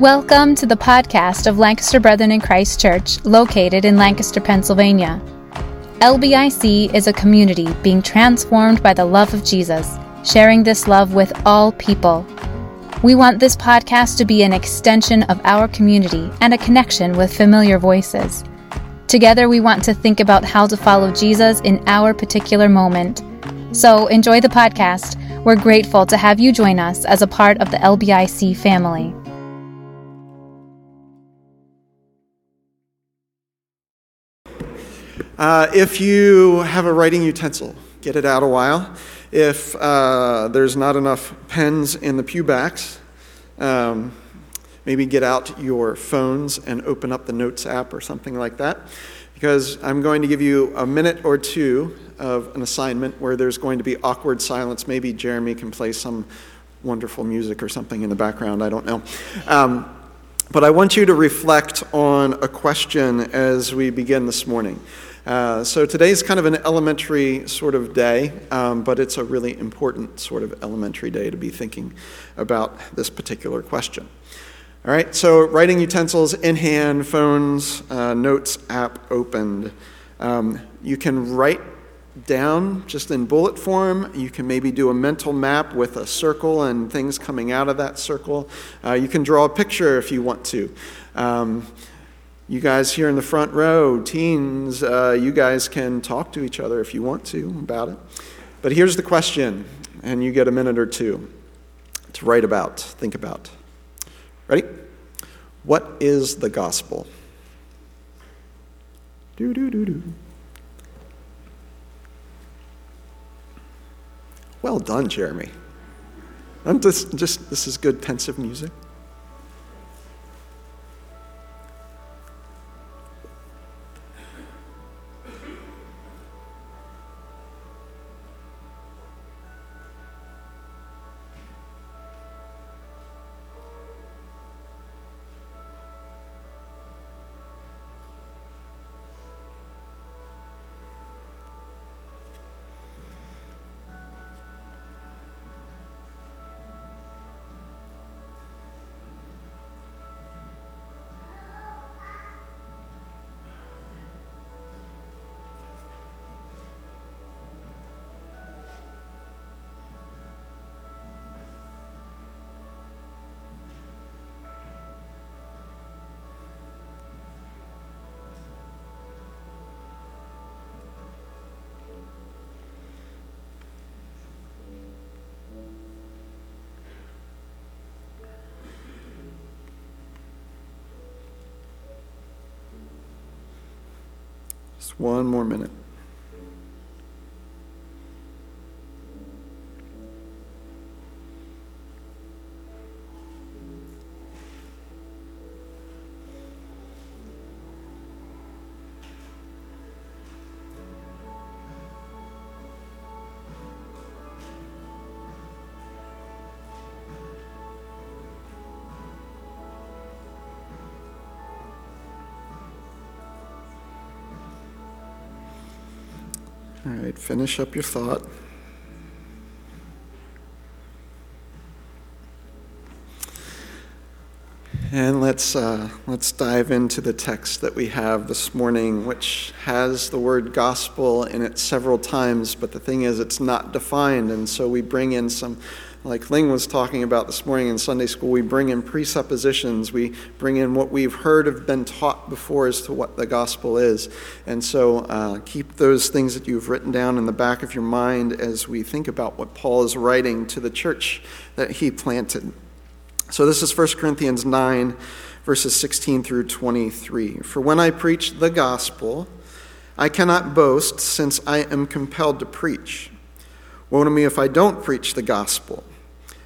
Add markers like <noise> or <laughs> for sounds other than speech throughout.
Welcome to the podcast of Lancaster Brethren in Christ Church, located in Lancaster, Pennsylvania. LBIC is a community being transformed by the love of Jesus, sharing this love with all people. We want this podcast to be an extension of our community and a connection with familiar voices. Together, we want to think about how to follow Jesus in our particular moment. So, enjoy the podcast. We're grateful to have you join us as a part of the LBIC family. Uh, if you have a writing utensil, get it out a while. If uh, there's not enough pens in the pew backs, um, maybe get out your phones and open up the Notes app or something like that. Because I'm going to give you a minute or two of an assignment where there's going to be awkward silence. Maybe Jeremy can play some wonderful music or something in the background, I don't know. Um, but I want you to reflect on a question as we begin this morning. Uh, so today's kind of an elementary sort of day, um, but it's a really important sort of elementary day to be thinking about this particular question. All right, so writing utensils in hand, phones, uh, notes app opened. Um, you can write down just in bullet form. You can maybe do a mental map with a circle and things coming out of that circle. Uh, you can draw a picture if you want to. Um, you guys here in the front row, teens, uh, you guys can talk to each other if you want to about it. But here's the question, and you get a minute or two to write about, think about. Ready? What is the gospel? Do, do, do, do. Well done, Jeremy. I'm just, just, this is good pensive music. Just one more minute. Finish up your thought. And let's, uh, let's dive into the text that we have this morning, which has the word gospel in it several times, but the thing is, it's not defined. And so we bring in some like Ling was talking about this morning in Sunday school, we bring in presuppositions. We bring in what we've heard have been taught before as to what the gospel is. And so uh, keep those things that you've written down in the back of your mind as we think about what Paul is writing to the church that he planted. So this is 1 Corinthians 9, verses 16 through 23. For when I preach the gospel, I cannot boast, since I am compelled to preach. Woe to me if I don't preach the gospel.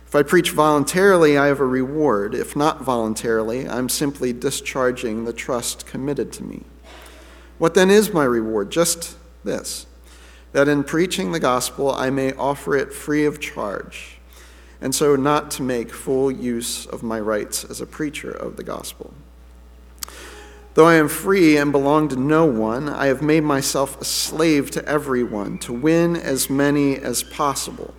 If I preach voluntarily, I have a reward. If not voluntarily, I'm simply discharging the trust committed to me. What then is my reward? Just this that in preaching the gospel, I may offer it free of charge, and so not to make full use of my rights as a preacher of the gospel. Though I am free and belong to no one, I have made myself a slave to everyone to win as many as possible.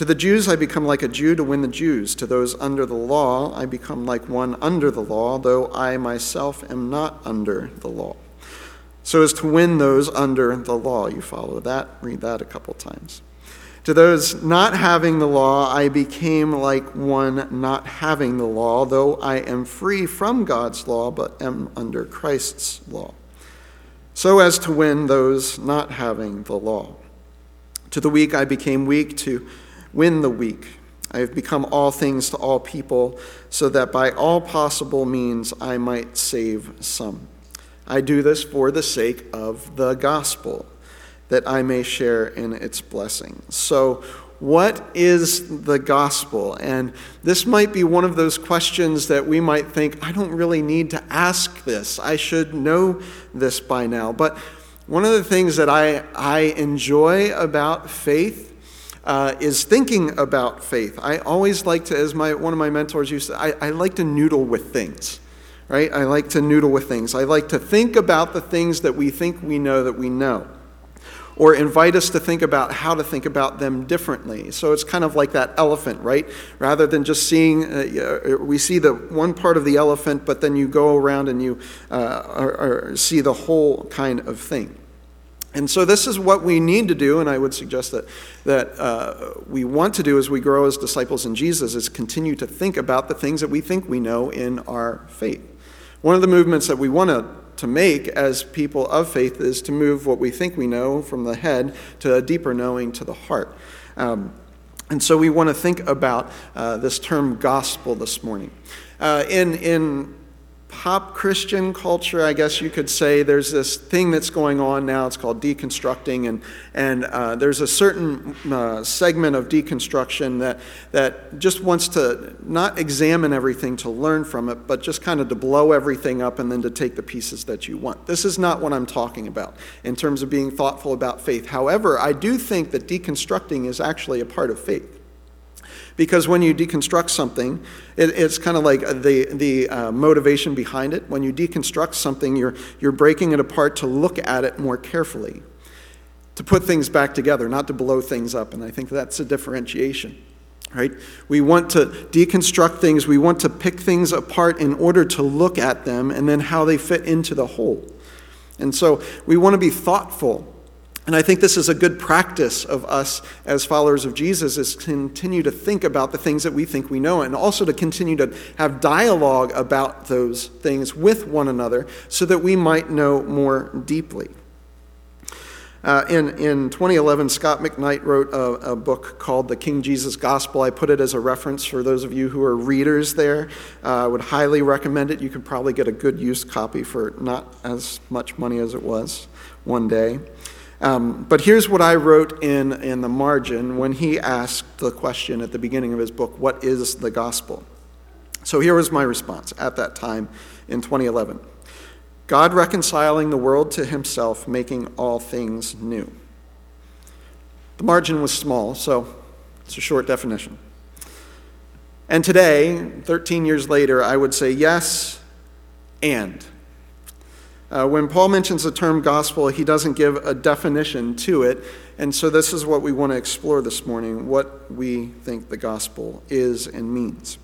To the Jews, I become like a Jew to win the Jews. To those under the law, I become like one under the law, though I myself am not under the law. So as to win those under the law. You follow that? Read that a couple times. To those not having the law, I became like one not having the law, though I am free from God's law, but am under Christ's law. So as to win those not having the law. To the weak, I became weak to win the weak. I have become all things to all people, so that by all possible means I might save some. I do this for the sake of the gospel, that I may share in its blessings. So, what is the gospel? And this might be one of those questions that we might think, I don't really need to ask this. I should know this by now. But one of the things that I, I enjoy about faith uh, is thinking about faith. I always like to, as my, one of my mentors used to, I, I like to noodle with things, right? I like to noodle with things. I like to think about the things that we think we know that we know, or invite us to think about how to think about them differently. So it's kind of like that elephant, right? Rather than just seeing, uh, we see the one part of the elephant, but then you go around and you uh, see the whole kind of thing. And so, this is what we need to do, and I would suggest that, that uh, we want to do as we grow as disciples in Jesus is continue to think about the things that we think we know in our faith. One of the movements that we want to, to make as people of faith is to move what we think we know from the head to a deeper knowing to the heart. Um, and so, we want to think about uh, this term gospel this morning. Uh, in, in pop Christian culture, I guess you could say, there's this thing that's going on now. It's called deconstructing, and and uh, there's a certain uh, segment of deconstruction that that just wants to not examine everything to learn from it, but just kind of to blow everything up and then to take the pieces that you want. This is not what I'm talking about in terms of being thoughtful about faith. However, I do think that deconstructing is actually a part of faith. Because when you deconstruct something, it, it's kind of like the, the uh, motivation behind it. When you deconstruct something, you're, you're breaking it apart to look at it more carefully, to put things back together, not to blow things up. And I think that's a differentiation. Right? We want to deconstruct things, we want to pick things apart in order to look at them and then how they fit into the whole. And so we want to be thoughtful and I think this is a good practice of us as followers of Jesus is to continue to think about the things that we think we know and also to continue to have dialogue about those things with one another so that we might know more deeply. Uh, in, in 2011, Scot McKnight wrote a, a, book called The King Jesus Gospel. I put it as a reference for those of you who are readers there. Uh, I would highly recommend it. You could probably get a good used copy for not as much money as it was one day. Um, but here's what I wrote in, in the margin when he asked the question at the beginning of his book What is the gospel? So here was my response at that time in 2011 God reconciling the world to himself, making all things new. The margin was small, so it's a short definition. And today, 13 years later, I would say yes and. Uh, when Paul mentions the term gospel, he doesn't give a definition to it. And so, this is what we want to explore this morning what we think the gospel is and means.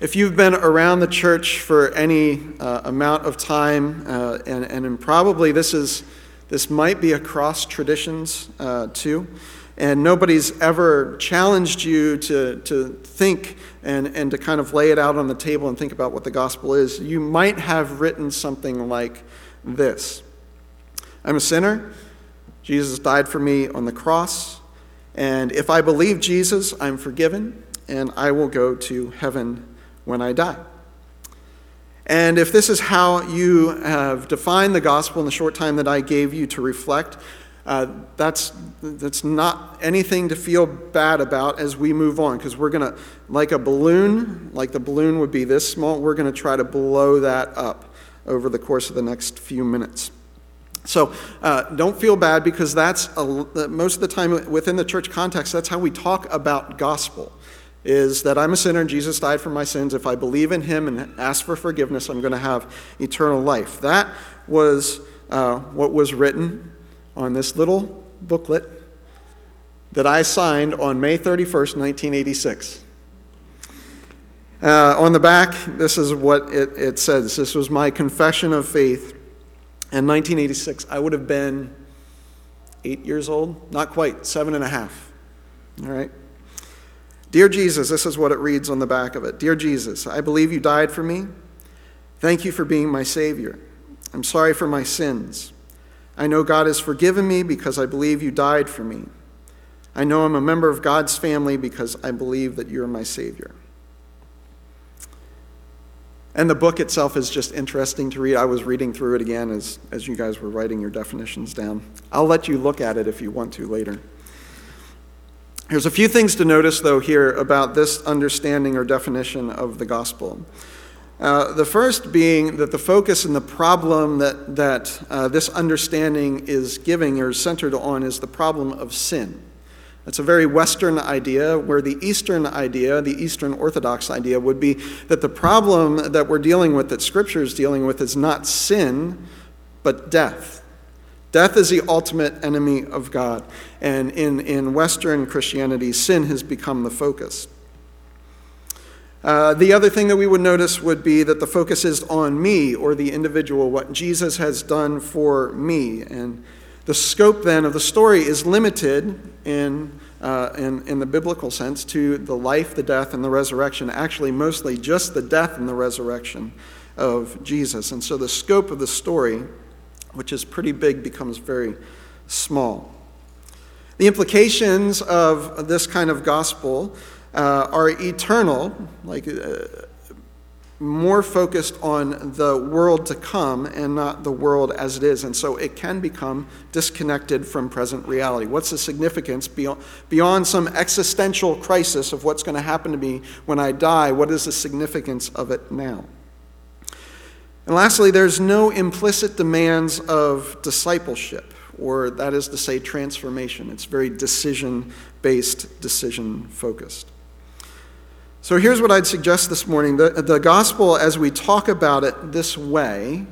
If you've been around the church for any uh, amount of time, uh, and, and probably this, is, this might be across traditions uh, too, and nobody's ever challenged you to, to think and, and to kind of lay it out on the table and think about what the gospel is, you might have written something like this I'm a sinner. Jesus died for me on the cross. And if I believe Jesus, I'm forgiven, and I will go to heaven when I die. And if this is how you have defined the gospel in the short time that I gave you to reflect, uh, that's, that's not anything to feel bad about as we move on because we're going to, like a balloon, like the balloon would be this small, we're going to try to blow that up over the course of the next few minutes. So uh, don't feel bad because that's a, most of the time within the church context, that's how we talk about gospel. Is that I'm a sinner and Jesus died for my sins. If I believe in him and ask for forgiveness, I'm going to have eternal life. That was uh, what was written on this little booklet that I signed on May 31st, 1986. Uh, on the back, this is what it, it says. This was my confession of faith in 1986. I would have been eight years old, not quite, seven and a half. All right? Dear Jesus, this is what it reads on the back of it Dear Jesus, I believe you died for me. Thank you for being my Savior. I'm sorry for my sins. I know God has forgiven me because I believe you died for me. I know I'm a member of God's family because I believe that you're my Savior. And the book itself is just interesting to read. I was reading through it again as, as you guys were writing your definitions down. I'll let you look at it if you want to later. There's a few things to notice, though, here about this understanding or definition of the gospel. Uh, the first being that the focus and the problem that, that uh, this understanding is giving or is centered on is the problem of sin. That's a very Western idea, where the Eastern idea, the Eastern Orthodox idea, would be that the problem that we're dealing with, that Scripture is dealing with, is not sin, but death. Death is the ultimate enemy of God. And in, in Western Christianity, sin has become the focus. Uh, the other thing that we would notice would be that the focus is on me or the individual, what Jesus has done for me. And the scope then of the story is limited in, uh, in, in the biblical sense to the life, the death, and the resurrection. Actually, mostly just the death and the resurrection of Jesus. And so the scope of the story, which is pretty big, becomes very small. The implications of this kind of gospel uh, are eternal, like uh, more focused on the world to come and not the world as it is. And so it can become disconnected from present reality. What's the significance beyond, beyond some existential crisis of what's going to happen to me when I die? What is the significance of it now? And lastly, there's no implicit demands of discipleship, or that is to say, transformation. It's very decision based, decision focused. So here's what I'd suggest this morning the, the gospel, as we talk about it this way,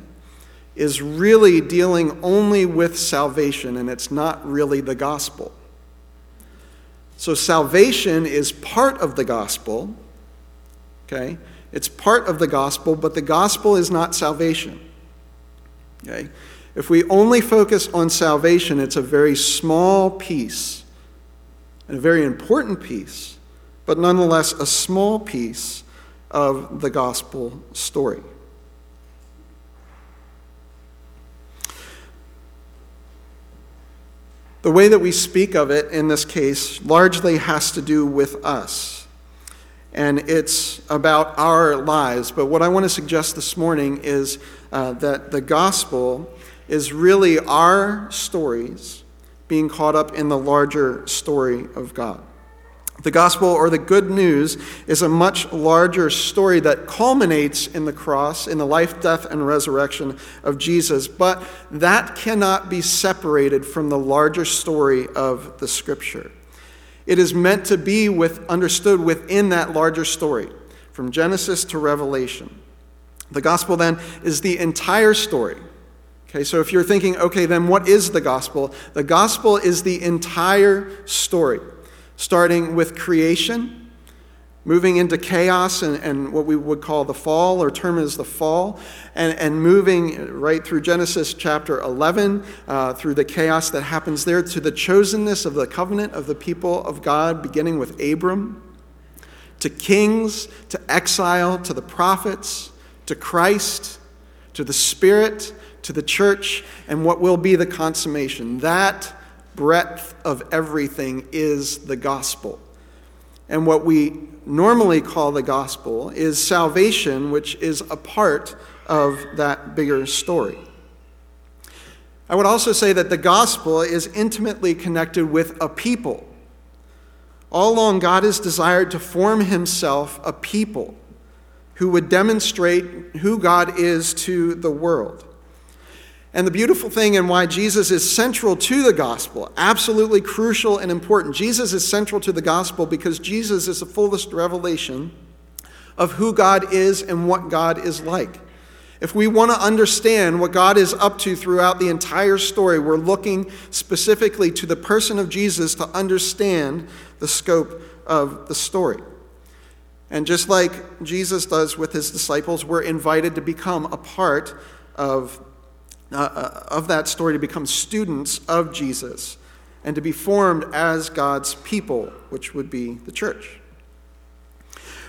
is really dealing only with salvation, and it's not really the gospel. So salvation is part of the gospel, okay? It's part of the gospel, but the gospel is not salvation, okay? If we only focus on salvation, it's a very small piece and a very important piece but nonetheless a small piece of the gospel story. The way that we speak of it in this case largely has to do with us. And it's about our lives. But what I want to suggest this morning is uh, that the gospel is really our stories being caught up in the larger story of God. The gospel or the good news is a much larger story that culminates in the cross, in the life, death, and resurrection of Jesus, but that cannot be separated from the larger story of the scripture. It is meant to be with, understood within that larger story, from Genesis to Revelation. The gospel then is the entire story. Okay, so if you're thinking, okay, then what is the gospel? The gospel is the entire story starting with creation, moving into chaos and, and what we would call the fall, or term is the fall, and, and moving right through Genesis chapter 11, uh, through the chaos that happens there, to the chosenness of the covenant of the people of God, beginning with Abram, to kings, to exile, to the prophets, to Christ, to the Spirit, to the church, and what will be the consummation. That breadth of everything is the gospel. And what we normally call the gospel is salvation, which is a part of that bigger story. I would also say that the gospel is intimately connected with a people. All along, God has desired to form himself a people who would demonstrate who God is to the world. And the beautiful thing and why Jesus is central to the gospel, absolutely crucial and important. Jesus is central to the gospel because Jesus is the fullest revelation of who God is and what God is like. If we want to understand what God is up to throughout the entire story, we're looking specifically to the person of Jesus to understand the scope of the story. And just like Jesus does with his disciples, we're invited to become a part of, uh, uh of that story, to become students of Jesus, and to be formed as God's people, which would be the church.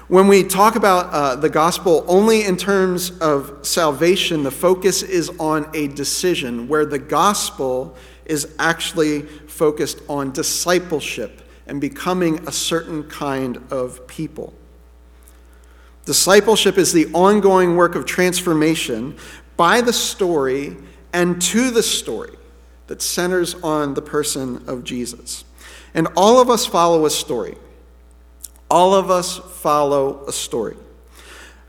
When we talk about uh, the gospel only in terms of salvation, the focus is on a decision, where the gospel is actually focused on discipleship and becoming a certain kind of people. Discipleship is the ongoing work of transformation by the story and to the story that centers on the person of Jesus. And all of us follow a story. All of us follow a story.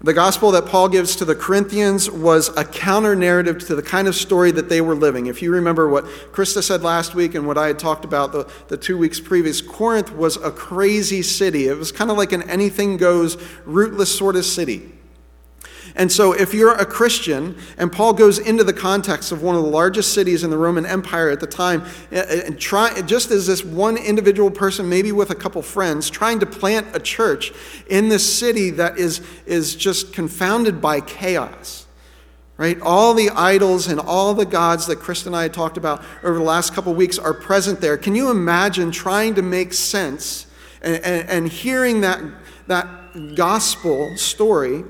The gospel that Paul gives to the Corinthians was a counter narrative to the kind of story that they were living. If you remember what Krista said last week and what I had talked about the, the two weeks previous, Corinth was a crazy city. It was kind of like an anything goes, rootless sort of city. And so, if you're a Christian, and Paul goes into the context of one of the largest cities in the Roman Empire at the time, eh, eh, and try, just as this one individual person, maybe with a couple friends, trying to plant a church in this city that is, is just confounded by chaos. Right? All the idols and all the gods that Chris and I had talked about over the last couple weeks are present there. Can you imagine trying to make sense and, and, and hearing that, that gospel story?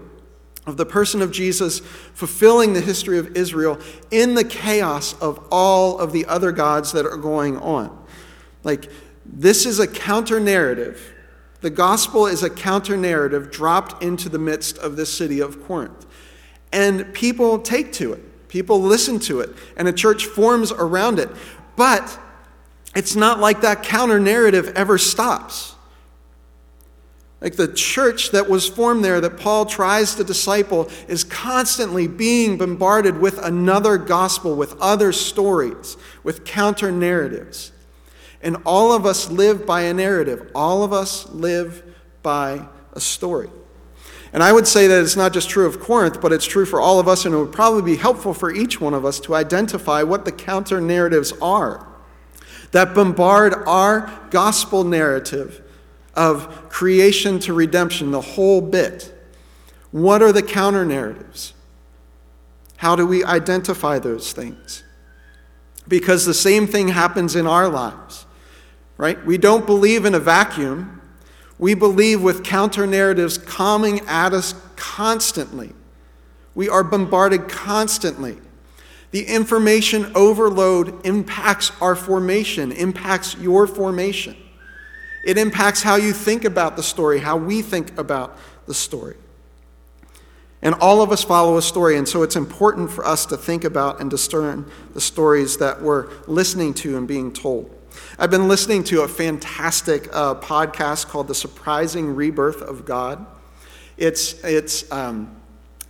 Of the person of Jesus fulfilling the history of Israel in the chaos of all of the other gods that are going on. Like, this is a counter narrative. The gospel is a counter narrative dropped into the midst of this city of Corinth. And people take to it, people listen to it, and a church forms around it. But it's not like that counter narrative ever stops. Like the church that was formed there that Paul tries to disciple is constantly being bombarded with another gospel, with other stories, with counter narratives. And all of us live by a narrative, all of us live by a story. And I would say that it's not just true of Corinth, but it's true for all of us, and it would probably be helpful for each one of us to identify what the counter narratives are that bombard our gospel narrative of creation to redemption, the whole bit. What are the counter narratives? How do we identify those things? Because the same thing happens in our lives, right? We don't believe in a vacuum. We believe with counter narratives coming at us constantly. We are bombarded constantly. The information overload impacts our formation, impacts your formation. It impacts how you think about the story, how we think about the story. And all of us follow a story, and so it's important for us to think about and discern the stories that we're listening to and being told. I've been listening to a fantastic uh, podcast called The Surprising Rebirth of God. It's, it's, um,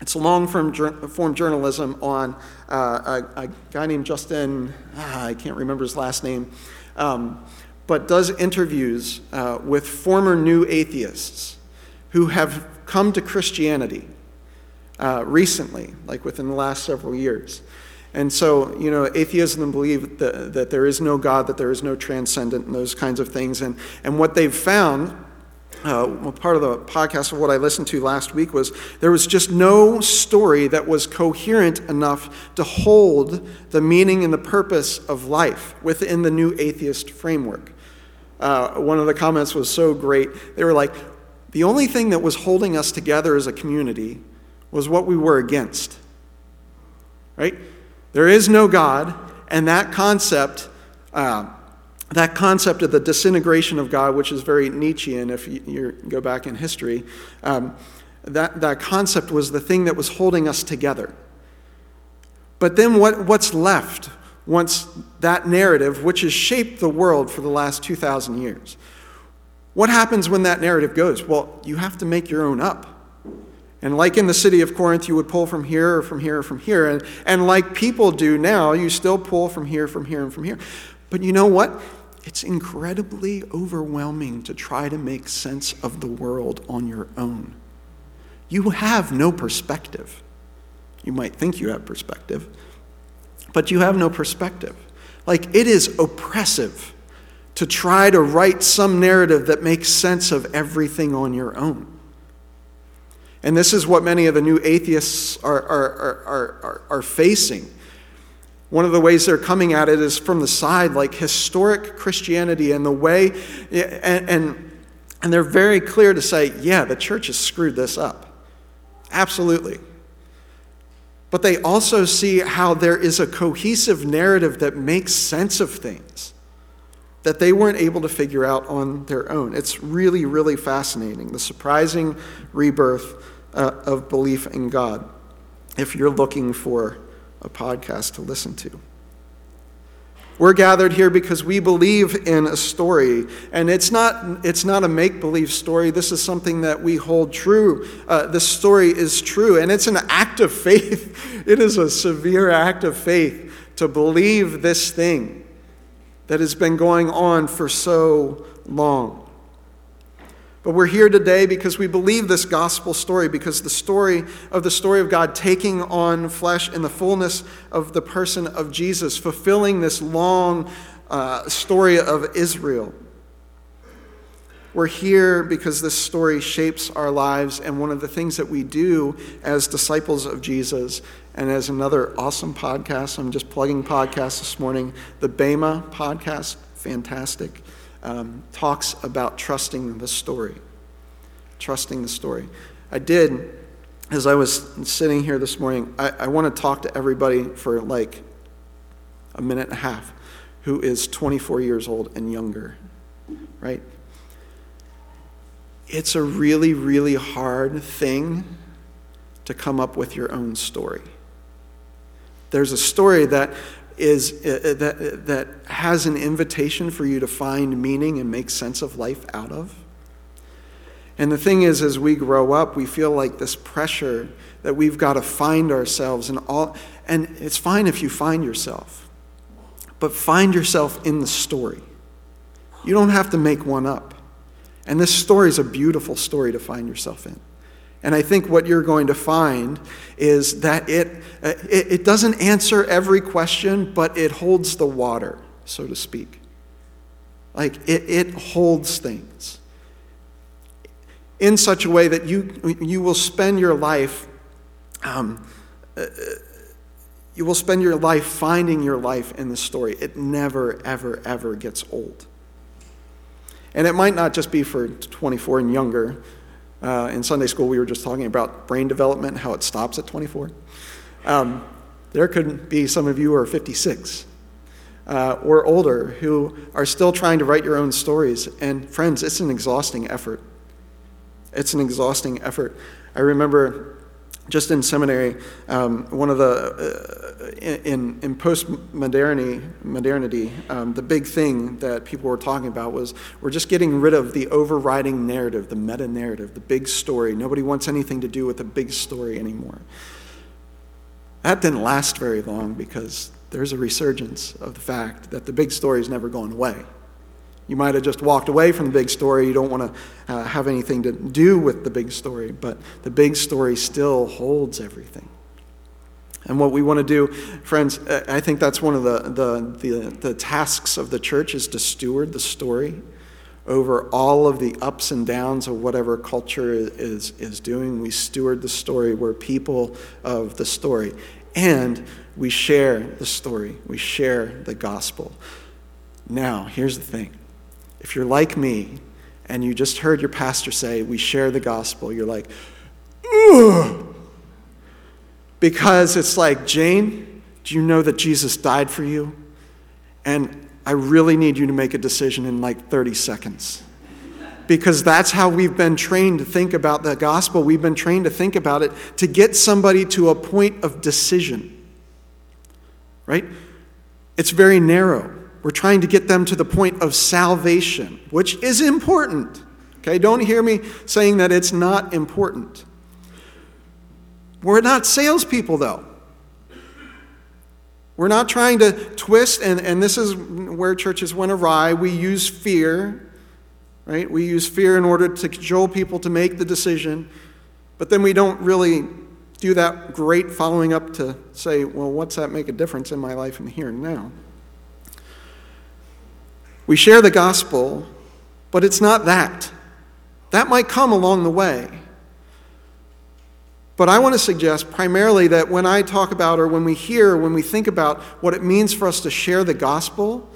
it's long form, form journalism on uh, a, a, guy named Justin, ah, I can't remember his last name. Um, but does interviews uh, with former new atheists who have come to Christianity uh, recently, like within the last several years. And so, you know, atheism believe that, that there is no God, that there is no transcendent, and those kinds of things. And, and what they've found uh, part of the podcast of what I listened to last week was there was just no story that was coherent enough to hold the meaning and the purpose of life within the new atheist framework. Uh, one of the comments was so great. They were like, the only thing that was holding us together as a community was what we were against. Right? There is no God, and that concept. Uh, that concept of the disintegration of God, which is very Nietzschean if you, go back in history, um, that, that concept was the thing that was holding us together. But then what, what's left once that narrative, which has shaped the world for the last 2,000 years? What happens when that narrative goes? Well, you have to make your own up. And like in the city of Corinth, you would pull from here or from here or from here. And, and like people do now, you still pull from here, from here, and from here. But you know what? It's incredibly overwhelming to try to make sense of the world on your own. You have no perspective. You might think you have perspective, but you have no perspective. Like, it is oppressive to try to write some narrative that makes sense of everything on your own. And this is what many of the new atheists are, are, are, are, are facing. One of the ways they're coming at it is from the side, like historic Christianity and the way, and, and, and they're very clear to say, yeah, the church has screwed this up. Absolutely. But they also see how there is a cohesive narrative that makes sense of things that they weren't able to figure out on their own. It's really, really fascinating. The surprising rebirth uh, of belief in God, if you're looking for a podcast to listen to. We're gathered here because we believe in a story, and it's not, it's not a make believe story. This is something that we hold true. Uh, this story is true, and it's an act of faith. <laughs> it is a severe act of faith to believe this thing that has been going on for so long. But we're here today because we believe this gospel story, because the story of the story of God taking on flesh in the fullness of the person of Jesus, fulfilling this long uh, story of Israel. We're here because this story shapes our lives, and one of the things that we do as disciples of Jesus, and as another awesome podcast, I'm just plugging podcasts this morning, the Bema podcast, fantastic um, talks about trusting the story. Trusting the story. I did, as I was sitting here this morning, I, I want to talk to everybody for like a minute and a half who is 24 years old and younger, right? It's a really, really hard thing to come up with your own story. There's a story that is uh, uh, that, uh, that has an invitation for you to find meaning and make sense of life out of. And the thing is, as we grow up, we feel like this pressure that we've got to find ourselves and all. And it's fine if you find yourself, but find yourself in the story. You don't have to make one up. And this story is a beautiful story to find yourself in. And I think what you're going to find is that it, uh, it, it, doesn't answer every question, but it holds the water, so to speak. Like it, it holds things in such a way that you, you will spend your life. Um, uh, you will spend your life finding your life in the story. It never, ever, ever gets old. And it might not just be for 24 and younger, uh, in Sunday school, we were just talking about brain development, how it stops at 24. Um, there could be some of you who are 56 uh, or older who are still trying to write your own stories. And friends, it's an exhausting effort. It's an exhausting effort. I remember just in seminary, um, one of the, uh, in, in post modernity, modernity um, the big thing that people were talking about was we're just getting rid of the overriding narrative, the meta narrative, the big story. Nobody wants anything to do with the big story anymore. That didn't last very long because there's a resurgence of the fact that the big story has never gone away. You might have just walked away from the big story. You don't want to uh, have anything to do with the big story, but the big story still holds everything. And what we want to do, friends, I think that's one of the, the, the, the tasks of the church is to steward the story over all of the ups and downs of whatever culture is, is doing. We steward the story. We're people of the story. And we share the story, we share the gospel. Now, here's the thing if you're like me and you just heard your pastor say, We share the gospel, you're like, Ugh. Because it's like, Jane, do you know that Jesus died for you? And I really need you to make a decision in like 30 seconds. Because that's how we've been trained to think about the gospel. We've been trained to think about it to get somebody to a point of decision. Right? It's very narrow. We're trying to get them to the point of salvation, which is important. Okay, don't hear me saying that it's not important. We're not salespeople, though. We're not trying to twist, and, and this is where churches went awry. We use fear, right? We use fear in order to cajole people to make the decision, but then we don't really do that, great. Following up to say, well, what's that make a difference in my life in here and now? We share the gospel, but it's not that. That might come along the way. But I want to suggest primarily that when I talk about, or when we hear, when we think about what it means for us to share the gospel,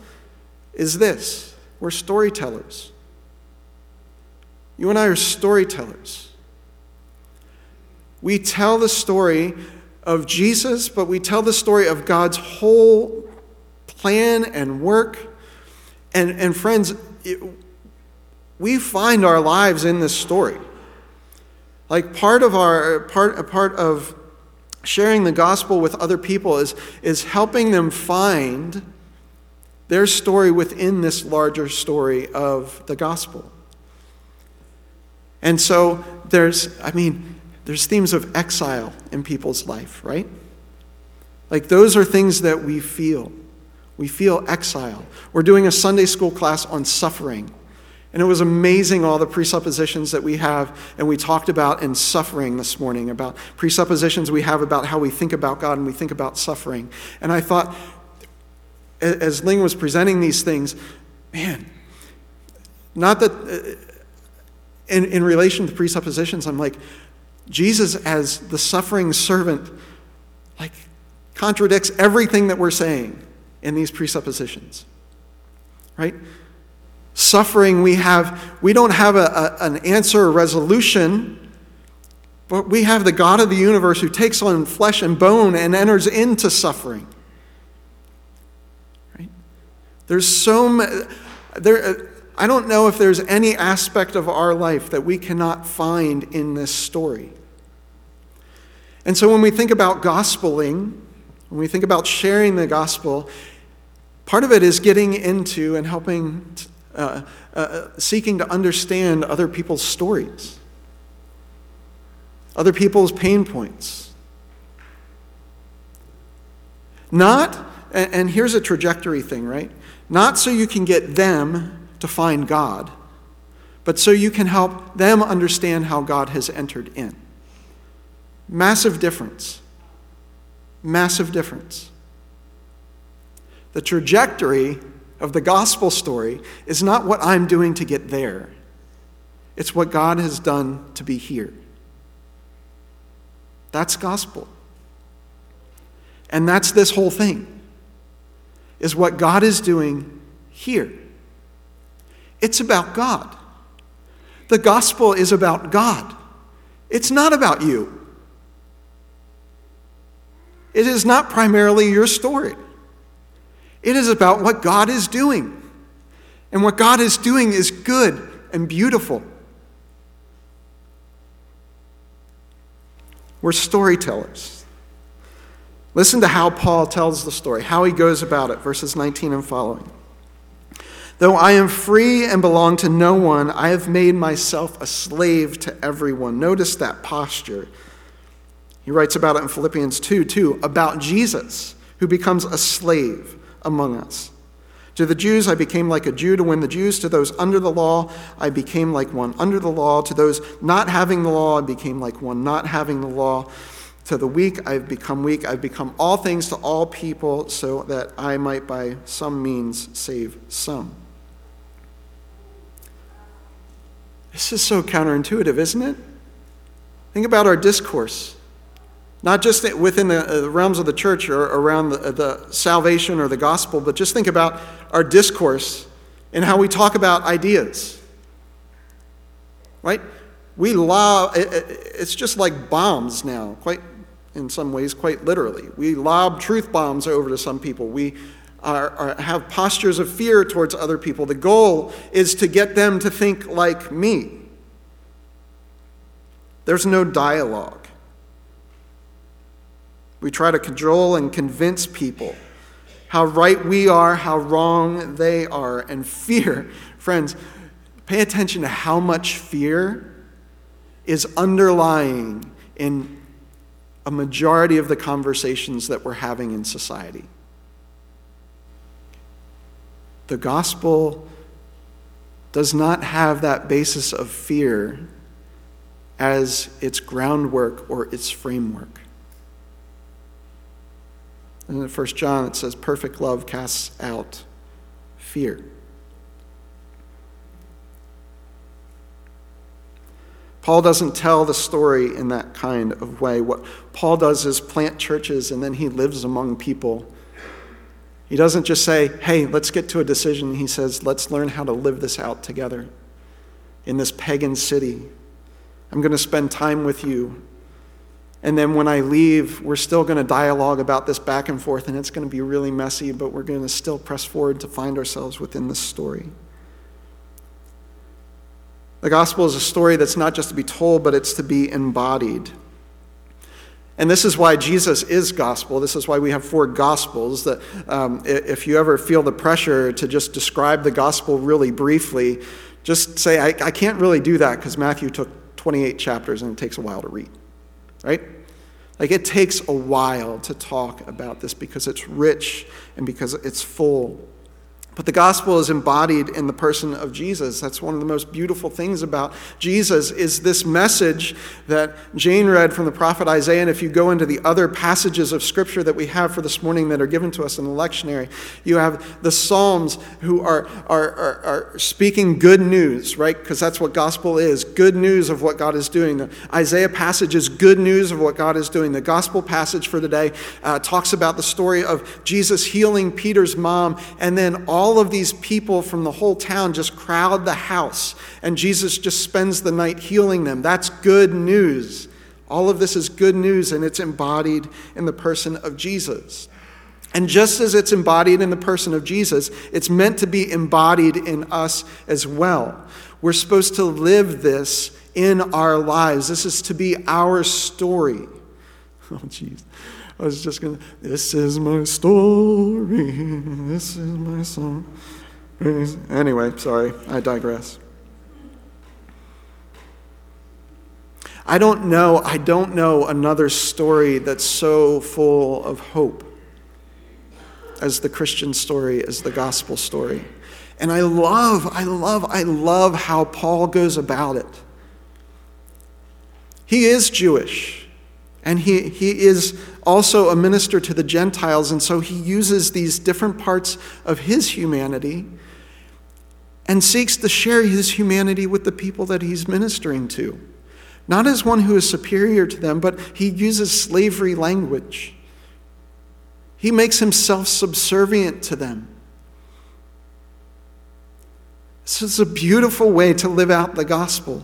is this we're storytellers. You and I are storytellers. We tell the story of Jesus, but we tell the story of God's whole plan and work. And, and friends, it, we find our lives in this story. Like part of our part, a part of sharing the gospel with other people is, is helping them find their story within this larger story of the gospel. And so there's, I mean, there's themes of exile in people's life, right? Like those are things that we feel. We feel exile. We're doing a Sunday school class on suffering. And it was amazing all the presuppositions that we have, and we talked about in suffering this morning, about presuppositions we have about how we think about God and we think about suffering. And I thought, as Ling was presenting these things, man, not that uh, in, in relation to presuppositions, I'm like, Jesus as the suffering servant, like, contradicts everything that we're saying in these presuppositions. Right? Suffering, we have, we don't have a, a, an answer or resolution, but we have the God of the universe who takes on flesh and bone and enters into suffering. Right? There's so many, there, I don't know if there's any aspect of our life that we cannot find in this story. And so when we think about gospeling, when we think about sharing the gospel, part of it is getting into and helping, uh, uh, seeking to understand other people's stories, other people's pain points. Not, and here's a trajectory thing, right? Not so you can get them to find God, but so you can help them understand how God has entered in. Massive difference. Massive difference. The trajectory of the gospel story is not what I'm doing to get there, it's what God has done to be here. That's gospel. And that's this whole thing, is what God is doing here. It's about God. The gospel is about God. It's not about you. It is not primarily your story. It is about what God is doing. And what God is doing is good and beautiful. We're storytellers. Listen to how Paul tells the story, how he goes about it, verses 19 and following. Though I am free and belong to no one, I have made myself a slave to everyone. Notice that posture. He writes about it in Philippians 2 2, about Jesus, who becomes a slave among us. To the Jews, I became like a Jew to win the Jews. To those under the law, I became like one under the law. To those not having the law, I became like one not having the law. To the weak, I've become weak. I've become all things to all people so that I might by some means save some. This is so counterintuitive, isn't it? Think about our discourse. Not just within the uh, realms of the church or around the, the salvation or the gospel, but just think about our discourse and how we talk about ideas. Right? We lob, it's just like bombs now, quite in some ways, quite literally. We lob truth bombs over to some people. We are, are, have postures of fear towards other people. The goal is to get them to think like me. There's no dialogue. We try to cajole and convince people how right we are, how wrong they are. And fear, <laughs> friends, pay attention to how much fear is underlying in a majority of the conversations that we're having in society. The gospel does not have that basis of fear as its groundwork or its framework. And in 1 John, it says, perfect love casts out fear. Paul doesn't tell the story in that kind of way. What Paul does is plant churches and then he lives among people. He doesn't just say, hey, let's get to a decision. He says, let's learn how to live this out together in this pagan city. I'm going to spend time with you. And then when I leave, we're still going to dialogue about this back and forth, and it's going to be really messy, but we're going to still press forward to find ourselves within this story. The gospel is a story that's not just to be told, but it's to be embodied. And this is why Jesus is gospel. This is why we have four gospels. That um, if you ever feel the pressure to just describe the gospel really briefly, just say, I, I can't really do that because Matthew took 28 chapters and it takes a while to read. Right? Like it takes a while to talk about this because it's rich and because it's full. But the gospel is embodied in the person of Jesus. That's one of the most beautiful things about Jesus is this message that Jane read from the prophet Isaiah. And if you go into the other passages of scripture that we have for this morning that are given to us in the lectionary, you have the Psalms who are, are, are, are speaking good news, right? Because that's what gospel is good news of what God is doing. The Isaiah passage is good news of what God is doing. The gospel passage for today uh, talks about the story of Jesus healing Peter's mom and then all all of these people from the whole town just crowd the house, and Jesus just spends the night healing them. That's good news. All of this is good news, and it's embodied in the person of Jesus. And just as it's embodied in the person of Jesus, it's meant to be embodied in us as well. We're supposed to live this in our lives. This is to be our story. <laughs> Oh, jeez. I was just going to, this is my story, this is my song. Anyway, sorry, I digress. I don't know, I don't know another story that's so full of hope as the Christian story, as the gospel story. And I love, I love, I love how Paul goes about it. He is Jewish. And he, he is also a minister to the Gentiles, and so he uses these different parts of his humanity and seeks to share his humanity with the people that he's ministering to. Not as one who is superior to them, but he uses slavery language. He makes himself subservient to them. This is a beautiful way to live out the gospel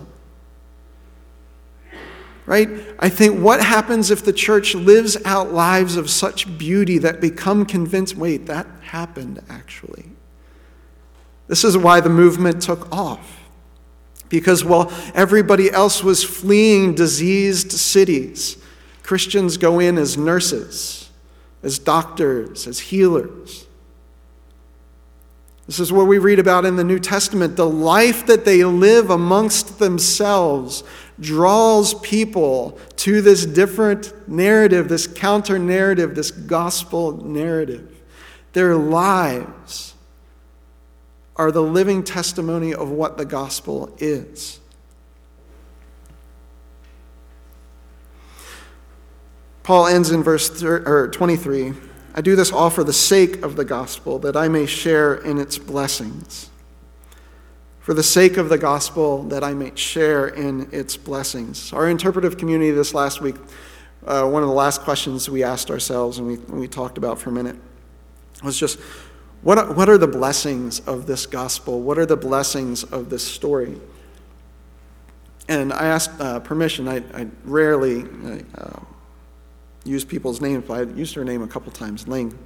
right? I think what happens if the church lives out lives of such beauty that become convinced wait, that happened actually? This is why the movement took off. Because while everybody else was fleeing diseased cities, Christians go in as nurses, as doctors, as healers. This is what we read about in the New Testament. The life that they live amongst themselves draws people to this different narrative, this counter narrative, this gospel narrative. Their lives are the living testimony of what the gospel is. Paul ends in verse 23 I do this all for the sake of the gospel, that I may share in its blessings for the sake of the gospel that I may share in its blessings. Our interpretive community this last week, uh, one of the last questions we asked ourselves and we, we talked about for a minute was just what are, what are the blessings of this gospel? What are the blessings of this story? And I asked uh, permission. I, I rarely uh, use people's names, but I used her name a couple times, Ling,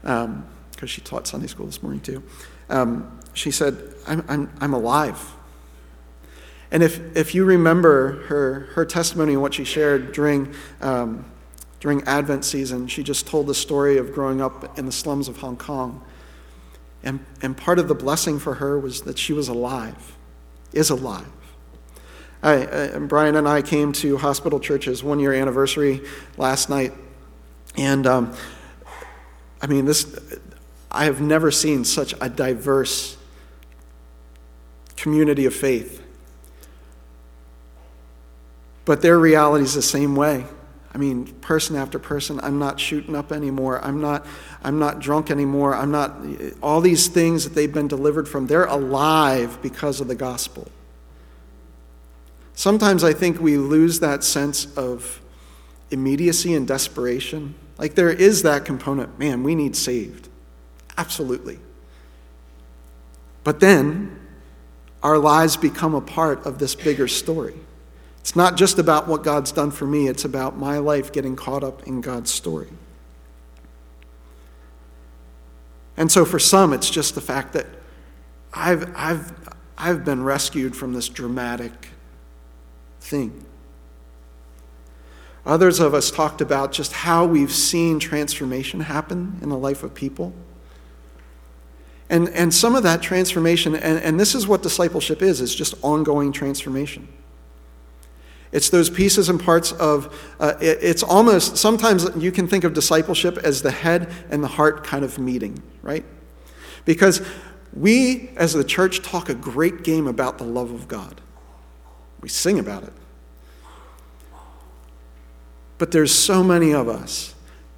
because um, she taught Sunday school this morning too. Um, she said, I'm, I'm, I'm alive. And if, if you remember her, her testimony and what she shared during, um, during Advent season, she just told the story of growing up in the slums of Hong Kong. And, and part of the blessing for her was that she was alive, is alive. I, uh, Brian and I came to Hospital Church's one year anniversary last night. And um, I mean, this, I have never seen such a diverse community of faith. But their reality is the same way. I mean, person after person, I'm not shooting up anymore. I'm not, I'm not drunk anymore. I'm not, all these things that they've been delivered from, they're alive because of the gospel. Sometimes I think we lose that sense of immediacy and desperation. Like there is that component, man, we need saved. Absolutely. But then our lives become a part of this bigger story. It's not just about what God's done for me, it's about my life getting caught up in God's story. And so for some, it's just the fact that I've, I've, I've been rescued from this dramatic thing. Others of us talked about just how we've seen transformation happen in the life of people. And, and some of that transformation, and, and this is what discipleship is, is just ongoing transformation. It's those pieces and parts of, uh, it, it's almost, sometimes you can think of discipleship as the head and the heart kind of meeting, right? Because we, as the church, talk a great game about the love of God. We sing about it. But there's so many of us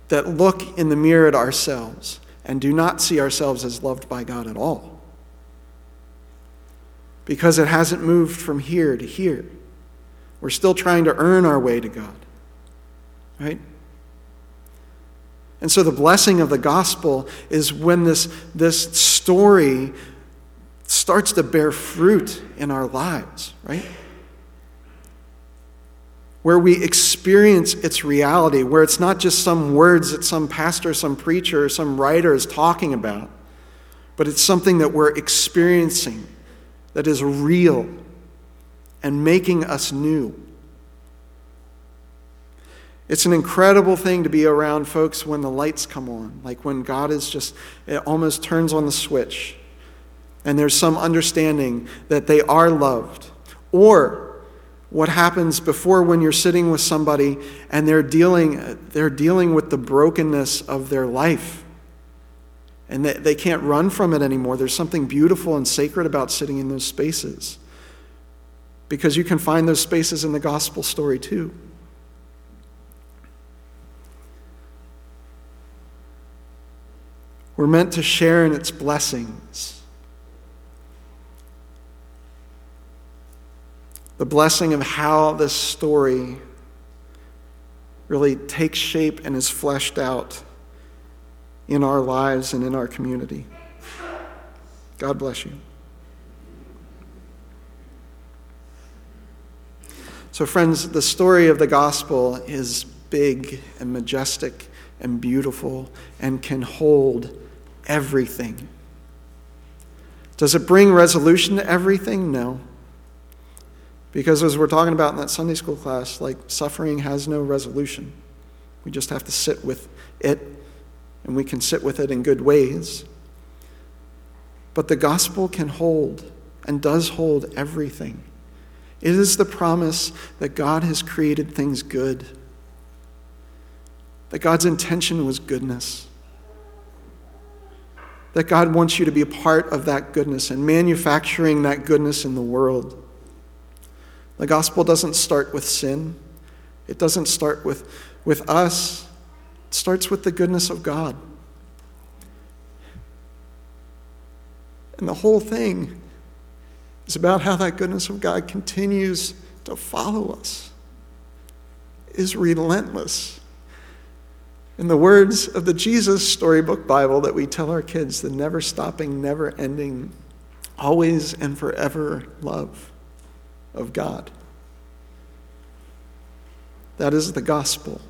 that look in the mirror at ourselves and do not see ourselves as loved by God at all. Because it hasn't moved from here to here. We're still trying to earn our way to God. Right? And so the blessing of the gospel is when this, this story starts to bear fruit in our lives, right? Where we experience its reality, where it's not just some words that some pastor, some preacher, some writer is talking about, but it's something that we're experiencing that is real and making us new. It's an incredible thing to be around folks when the lights come on, like when God is just, it almost turns on the switch and there's some understanding that they are loved. Or what happens before when you're sitting with somebody and they're dealing, they're dealing with the brokenness of their life and they, they can't run from it anymore. There's something beautiful and sacred about sitting in those spaces because you can find those spaces in the gospel story too. We're meant to share in its blessings. The blessing of how this story really takes shape and is fleshed out in our lives and in our community. God bless you. So, friends, the story of the gospel is big and majestic and beautiful and can hold everything. Does it bring resolution to everything? No. Because as we're talking about in that Sunday school class, like suffering has no resolution. We just have to sit with it, and we can sit with it in good ways. But the gospel can hold and does hold everything. It is the promise that God has created things good, that God's intention was goodness that God wants you to be a part of that goodness and manufacturing that goodness in the world. The gospel doesn't start with sin, it doesn't start with, with us, it starts with the goodness of God. And the whole thing is about how that goodness of God continues to follow us, is relentless. In the words of the Jesus Storybook Bible that we tell our kids, the never stopping, never ending, always and forever love of God. That is the gospel.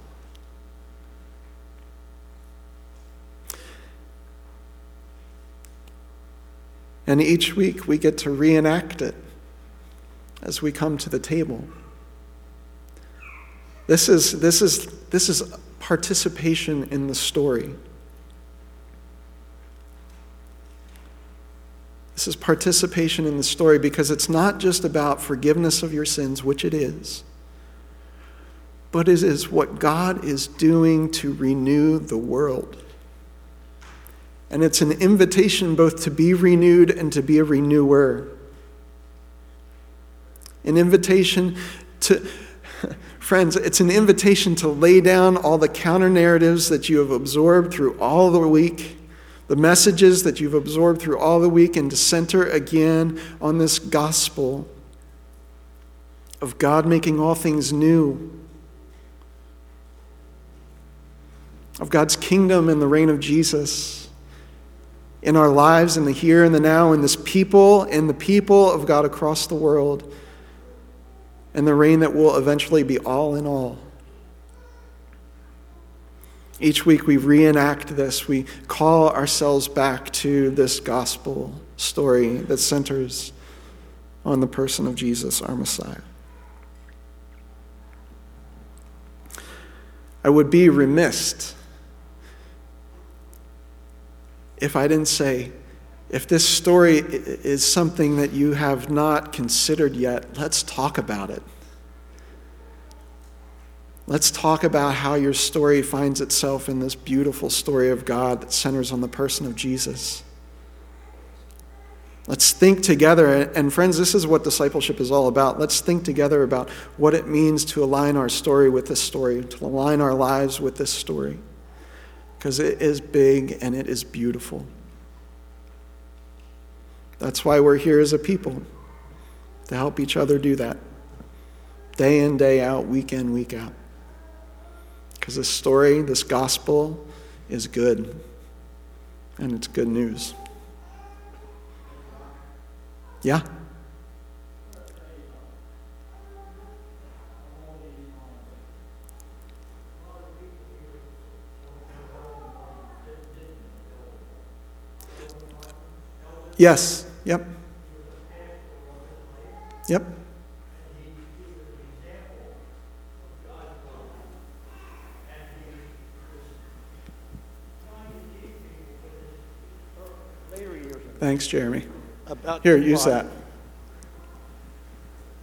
And each week we get to reenact it as we come to the table. This is, this is, this is participation in the story. This is participation in the story because it's not just about forgiveness of your sins, which it is, but it is what God is doing to renew the world. And it's an invitation both to be renewed and to be a renewer. An invitation to <laughs> Friends, it's an invitation to lay down all the counter narratives that you have absorbed through all the week, the messages that you've absorbed through all the week, and to center again on this gospel of God making all things new, of God's kingdom and the reign of Jesus in our lives, in the here and the now, in this people in the people of God across the world and the reign that will eventually be all in all. Each week we reenact this. We call ourselves back to this gospel story that centers on the person of Jesus, our Messiah. I would be remiss if I didn't say, if this story is something that you have not considered yet, let's talk about it. Let's talk about how your story finds itself in this beautiful story of God that centers on the person of Jesus. Let's think together. And, friends, this is what discipleship is all about. Let's think together about what it means to align our story with this story, to align our lives with this story. Because it is big and it is beautiful. That's why we're here as a people, to help each other do that. Day in, day out, week in, week out. Because this story, this gospel, is good. And it's good news. Yeah? Yes. Yep. Yep. Thanks, Jeremy. About Here, use that.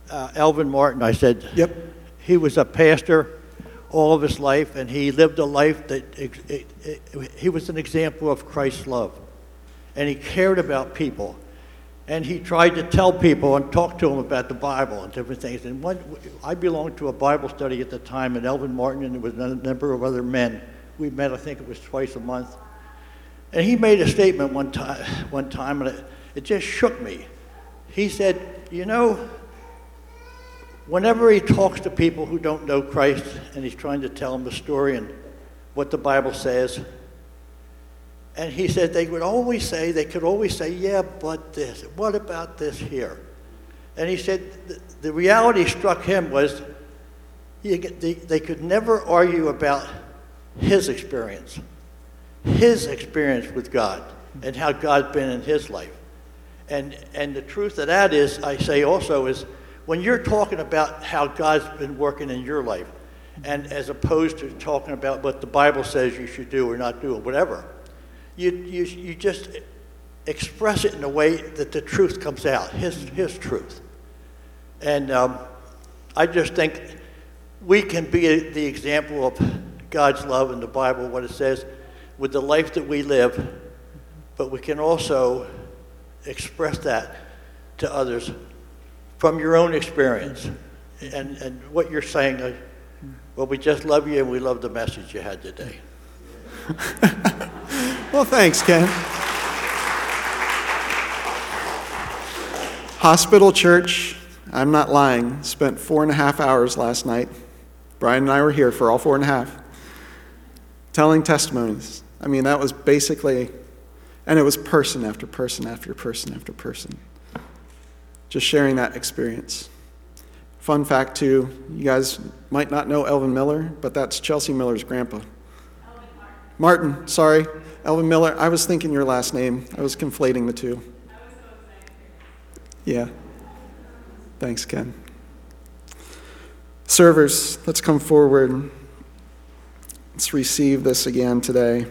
Uh, Elvin Martin, I said. Yep. He was a pastor all of his life, and he lived a life that it, it, it, he was an example of Christ's love and he cared about people. And he tried to tell people and talk to them about the Bible and different things. And one, I belonged to a Bible study at the time, and Elvin Martin and there was a number of other men. We met, I think it was twice a month. And he made a statement one time, one time and it, it just shook me. He said, You know, whenever he talks to people who don't know Christ and he's trying to tell them the story and what the Bible says, and he said they would always say, they could always say, yeah, but this, what about this here? And he said the, reality struck him was they, they could never argue about his experience, his experience with God, and how God's been in his life. And, and the truth of that is, I say also, is when you're talking about how God's been working in your life, and as opposed to talking about what the Bible says you should do or not do, or whatever, you, you, you just express it in a way that the truth comes out, his, his truth. And um, I just think we can be the example of God's love in the Bible, what it says, with the life that we live, but we can also express that to others from your own experience. And, and what you're saying, uh, well, we just love you and we love the message you had today. <laughs> Well, thanks, Ken. Hospital Church, I'm not lying, spent four and a half hours last night. Brian and I were here for all four and a half, telling testimonies. I mean, that was basically, and it was person after person after person after person, just sharing that experience. Fun fact, too, you guys might not know Elvin Miller, but that's Chelsea Miller's grandpa. Martin. Martin, sorry. Elvin Miller, I was thinking your last name. I was conflating the two. Yeah. Thanks, Ken. Servers, let's come forward. Let's receive this again today.